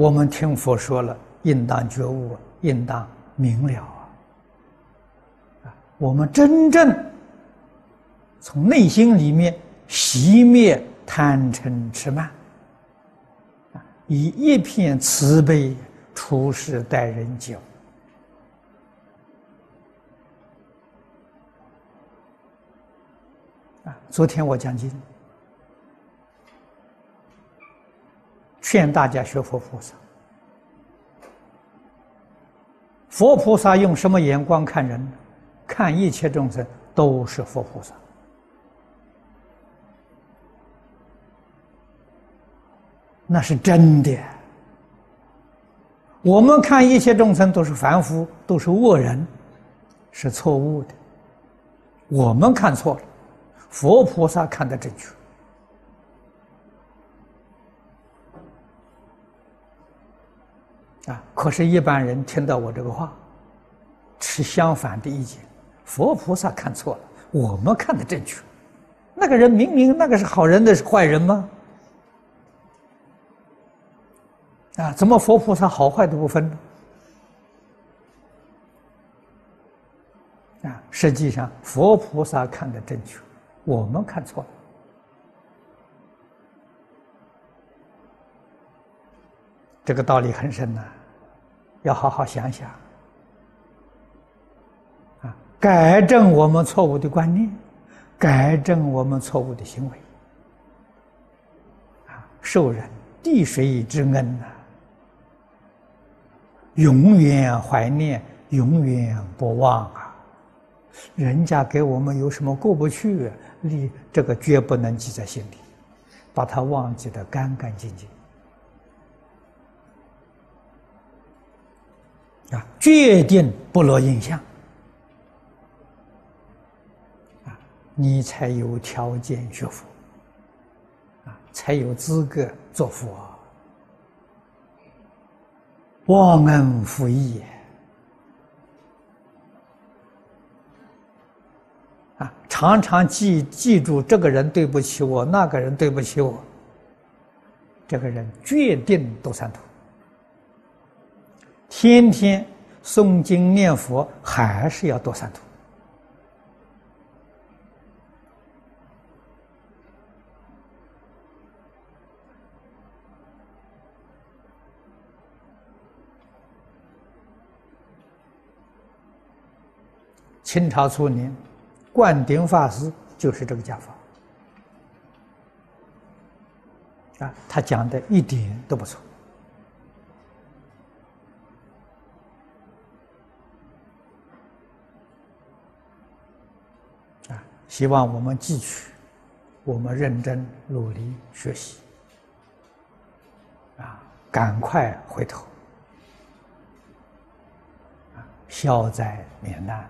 我们听佛说了，应当觉悟，应当明了啊！我们真正从内心里面熄灭贪嗔痴慢，啊，以一片慈悲处世待人久。啊，昨天我讲经。劝大家学佛菩萨。佛菩萨用什么眼光看人？看一切众生都是佛菩萨。那是真的。我们看一切众生都是凡夫，都是恶人，是错误的。我们看错了，佛菩萨看的正确。啊！可是，一般人听到我这个话，持相反的意见。佛菩萨看错了，我们看的正确。那个人明明那个是好人，那是坏人吗？啊，怎么佛菩萨好坏都不分呢？啊，实际上佛菩萨看的正确，我们看错了。这个道理很深呐，要好好想想啊，改正我们错误的观念，改正我们错误的行为啊，受人滴水之恩呐，永远怀念，永远不忘啊。人家给我们有什么过不去，你这个绝不能记在心里，把它忘记的干干净净。啊，决定不落印象，啊，你才有条件学佛，啊，才有资格做佛。忘恩负义，啊，常常记记住这个人对不起我，那个人对不起我，这个人决定都三途。天天诵经念佛，还是要多三途。清朝初年，灌顶法师就是这个讲法。啊，他讲的一点都不错。希望我们汲取，我们认真努力学习，啊，赶快回头，啊，消灾免难。